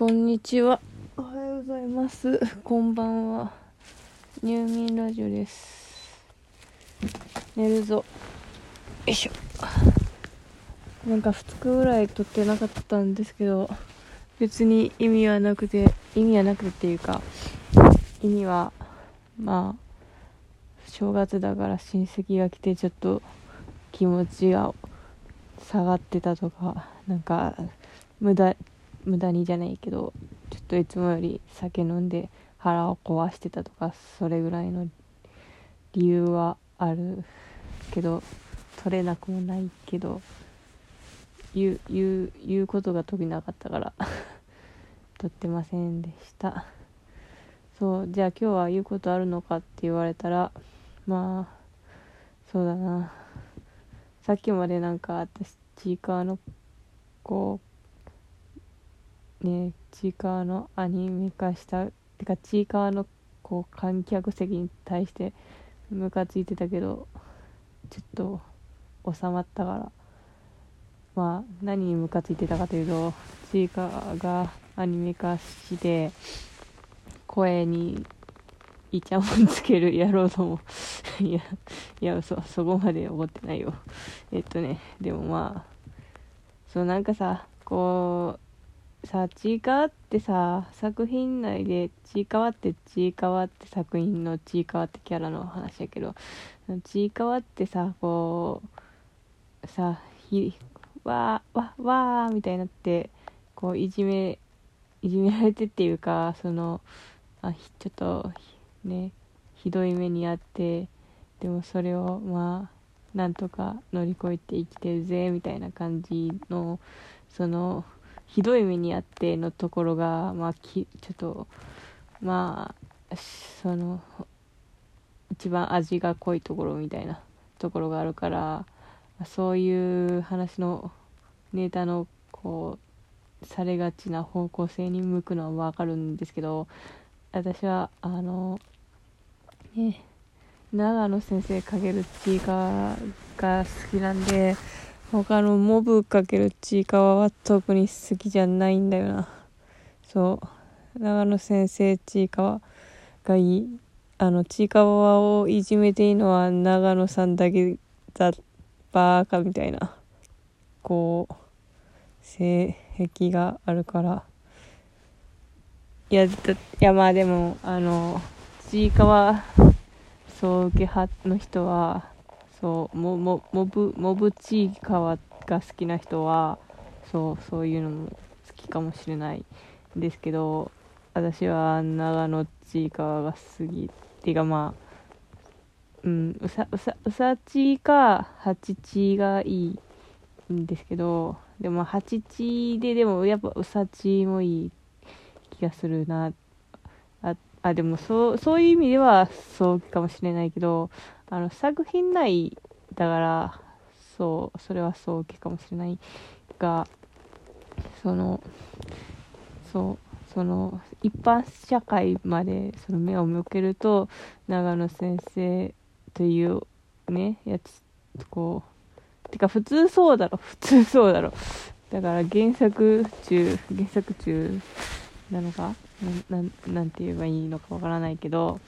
こんにちは。おはようございます。こんばんは。入眠ラジオです。寝るぞ。よいしょ。なんか2日ぐらい撮ってなかったんですけど、別に意味はなくて、意味はなくてっていうか、意味は、まあ、正月だから親戚が来てちょっと気持ちが下がってたとか、なんか、無駄、無駄にじゃないけどちょっといつもより酒飲んで腹を壊してたとかそれぐらいの理由はあるけど取れなくもないけど言う言う言うことが特になかったから 取ってませんでした。そうじゃあ今日は言うことあるのかって言われたらまあそうだな。さっきまでなんか私ちいかわのこうねちいかわのアニメ化したてかちいかわのこう観客席に対してムカついてたけどちょっと収まったから。まあ何にムカついてたかというとちいかわがアニメ化して声にイチャモンつける野郎どもいやいやそそこまで怒ってないよ。えっとねでもまあそうなんかさこうさちいかわってさ作品内でちいかわってちいかわって作品のちいかわってキャラの話やけどちいかわってさこうさひわーわわーみたいになってこういじめいじめられてっていうかそのあちょっとねひどい目にあってでもそれをまあなんとか乗り越えて生きてるぜみたいな感じのそのひどい目にあってのところがまあきちょっとまあその一番味が濃いところみたいなところがあるからそういう話のネタのこうされがちな方向性に向くのは分かるんですけど私はあのね長野先生かけるちいかわが好きなんで他のモブかけるちいかわは特に好きじゃないんだよな。そう。長野先生ちいかわがいい。あのちいかわをいじめていいのは長野さんだけだバーカみたいな。こう性癖があるから。いやいやまあでもあのちいかわそう受け派の人はそうモモモブモブちいかわが好きな人はそうそういうのも好きかもしれないんですけど私は長野ちいかわが好きっていうかまあうんうさうさうさちかはちちがいいんですけどでもはちちででもやっぱうさちもいい気がするな。ああでもそうそういう意味ではそうかもしれないけどあの作品内だからそうそれはそう受けかもしれないがそのそうその一般社会までその目を向けると長野先生というねやつこうてか普通そうだろ普通そうだろ。だから原作中原作中なのか？なななんて言えばいいのかわからないけど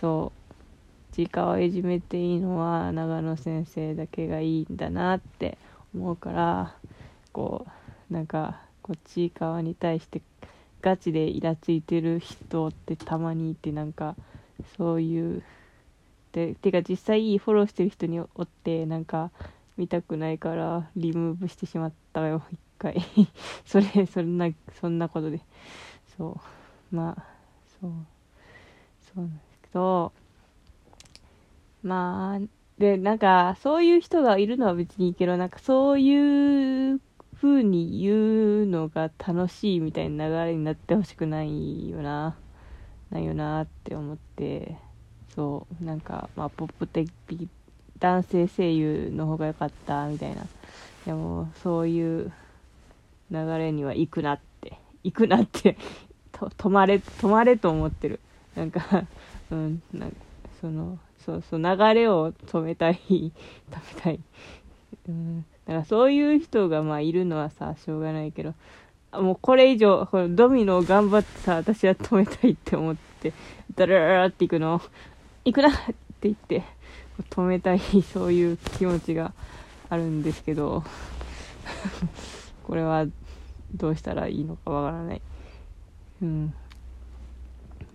そう。ちいかをいじめていいのは長野先生だけがいいんだなって思うからこうなんかこうちいかわに対してガチでイラついてる人ってたまにいてなんかそういうでてか実際フォローしてる人におってなんか見たくないからリムーブしてしまったよ一回。それそんなそんなことで。そう。まあそう。そうなんですけどまあでなんかそういう人がいるのは別にいいけどなんかそういう風に言うのが楽しいみたいな流れになってほしくないよな。ないよなって思って。そうなんかまあポップ的男性声優の方が良かったみたいな。でもそういう流れには行くなって。行くなって。と止まれ止まれと思ってる。なんか うんなんかそのそうそう流れを止めたい 止めたいうんだからそういう人がまあいるのはさしょうがないけどもうこれ以上、このドミノを頑張ってさ、私は止めたいって思って、ダラララっていくのを、行くなって言って、止めたい、そういう気持ちがあるんですけど、これはどうしたらいいのかわからない。うん。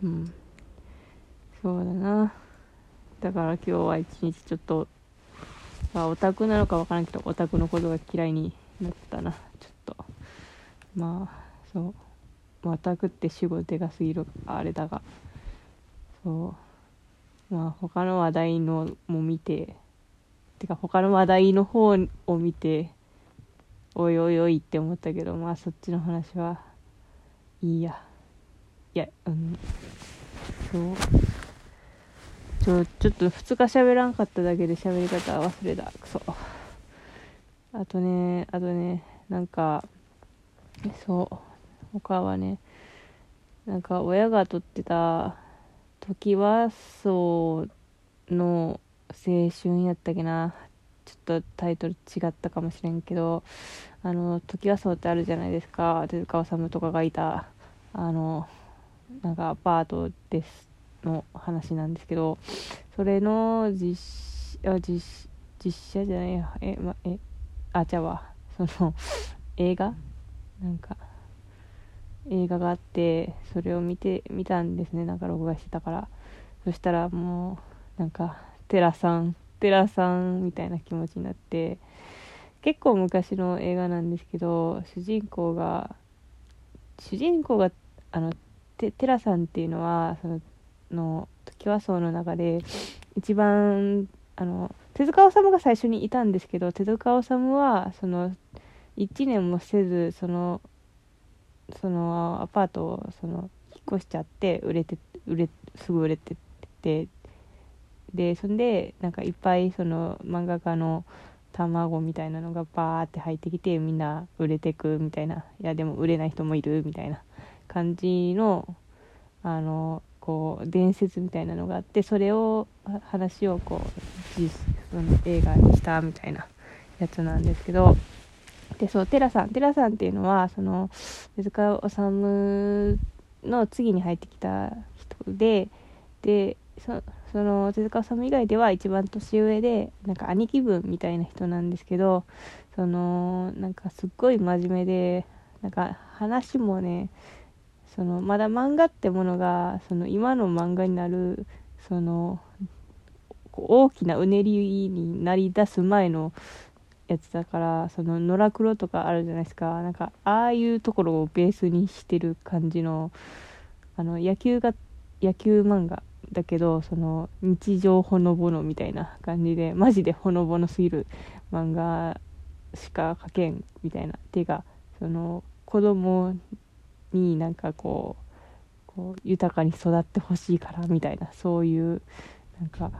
うん。そうだな。だから今日は一日ちょっと、まあ、オタクなのかわからんけど、オタクのことが嫌いになったな。ちょっと。まあ、そう。オタクって主語でかすぎる、あれだが。そう。まあ、他の話題のも見て、てか他の話題の方を見て、おいおいおいって思ったけど、まあそっちの話はいいや。いや、うん、そう。ちょ、ちょっと2日喋らんかっただけで喋り方忘れた。くそ。あとね、あとね、なんか、そう、他はね、なんか親が撮ってた、トキワ荘の青春やったっけな。ちょっとタイトル違ったかもしれんけど、あの、トキワ荘ってあるじゃないですか。手塚治虫とかがいた、あの、なんかアパートですの話なんですけどそれの実あ実実写じゃないや。えまえあじゃあわ。その映画？なんか映画があってそれを見て見たんですね。なんか録画してたから。そしたらもうなんか寺さん寺さんみたいな気持ちになって結構昔の映画なんですけど主人公が主人公があのテラさんっていうのはそのの時は荘の中で一番あの手塚治虫が最初にいたんですけど手塚治虫はその1年もせずそのそのアパートをその引っ越しちゃって売れて売れすぐ売れてってでそんでなんかいっぱいその漫画家の卵みたいなのがバーって入ってきてみんな売れてくみたいな。いやでも売れない人もいるみたいな感じのあのこう伝説みたいなのがあってそれを話をこう映画にしたみたいなやつなんですけどでそうテラさんテラさんっていうのはその手塚治虫の次に入ってきた人ででその手塚治虫以外では一番年上でなんか兄貴分みたいな人なんですけどそのなんかすっごい真面目でなんか話もねそのまだ漫画ってものがその今の漫画になるその大きなうねりになりだす前のやつだからその野良黒とかあるじゃないですか。なんかああいうところをベースにしてる感じのあの野球が野球漫画だけどその日常ほのぼのみたいな感じでマジでほのぼのすぎる漫画しか描けんみたいなていうかその子供になんかこうこう豊かに育ってほしいからみたいなそういうなんか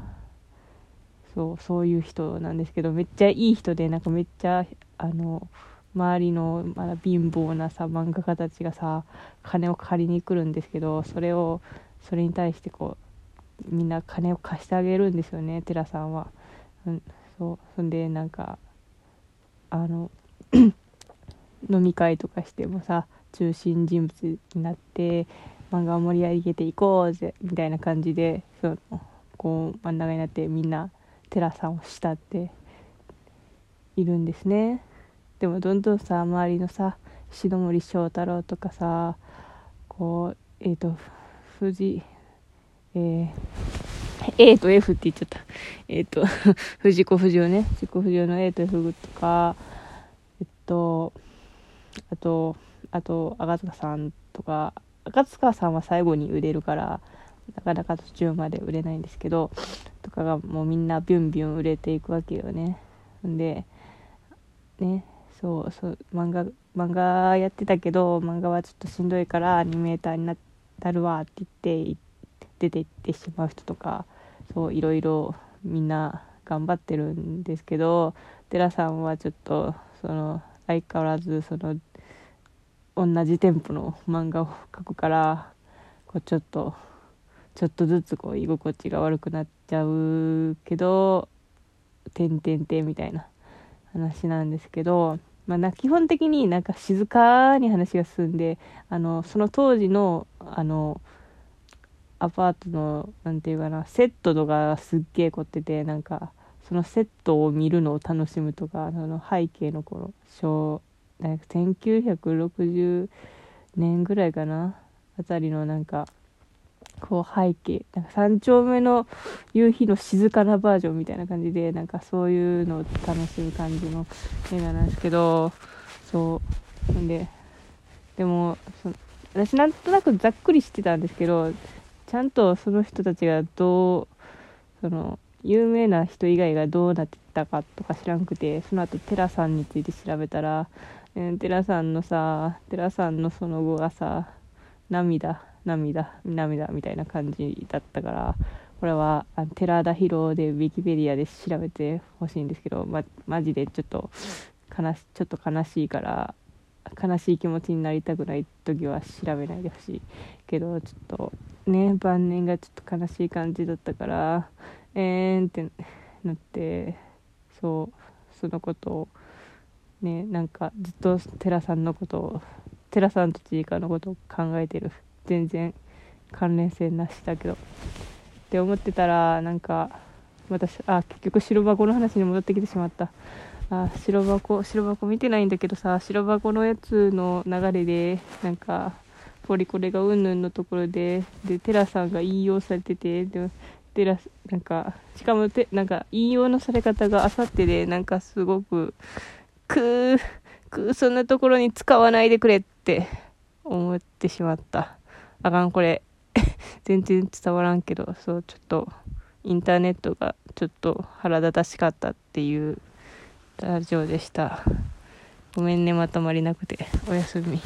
そうそういう人なんですけどめっちゃいい人でなんかめっちゃあの周りのまだ貧乏なさ漫画家たちがさ金を借りに来るんですけどそれをそれに対してこうみんな金を貸してあげるんですよね寺さんは。うん、そうそんでなんかあの 飲み会とかしてもさ中心人物になって漫画を盛り上げていこうぜみたいな感じでそのこう真ん中になってみんな寺さんを慕っているんですねでもどんどんさ周りのさ篠森章太郎とかさこうえっ、ー、と藤えー A と F って言っちゃった。えっ、ー、と、藤子不二雄ね。藤子不二雄の A と F とか、えっと、あと、あと赤塚さんとか赤塚さんは最後に売れるからなかなか途中まで売れないんですけどとかがもうみんなビュンビュン売れていくわけよね。でねそうそう漫画漫画やってたけど漫画はちょっとしんどいからアニメーターになるわって言って出て行ってしまう人とかそういろいろみんな頑張ってるんですけど寺さんはちょっとその相変わらずその同じテンポの漫画を描くからこうちょっとちょっとずつこう居心地が悪くなっちゃうけど「てんてんてん」みたいな話なんですけど、まあ、基本的になんか静かに話が進んであのその当時のあのアパートのなんていうかなセットとかすっげえ凝っててなんかそのセットを見るのを楽しむとかその背景の頃小なんか1960年ぐらいかな。あたりのなんかこう背景。なんか3丁目の夕日の静かなバージョンみたいな感じでなんかそういうのを楽しむ感じの映画なんですけどそう。なんででも私なんとなくざっくりしてたんですけどちゃんとその人たちがどうその有名な人以外がどうなってたかとか知らんくてその後テラさんについて調べたら、えー、テラさんのさテラさんのその後がさ涙涙涙みたいな感じだったからこれはあ寺田博でウィキペディアで調べてほしいんですけど、ま、マジでちょっと悲しちょっと悲しいから悲しい気持ちになりたくない時は調べないでほしいけどちょっとね晩年がちょっと悲しい感じだったからえーんってなってそうそのことをねなんかずっと寺さんのことを寺さんとちいかのことを考えてる。全然関連性なしだけど。って思ってたらなんか私あ結局白箱の話に戻ってきてしまった。あ白箱白箱見てないんだけどさ白箱のやつの流れでなんかポリコレがうんぬんのところででテラさんが引用されててでテラなんかしかもてなんか引用のされ方があさってでなんかすごくくーくーそんなところに使わないでくれって思ってしまったあかんこれ 全然伝わらんけどそうちょっとインターネットがちょっと腹立たしかったっていうラジオでした。ごめんね、まとまりなくて。おやすみ。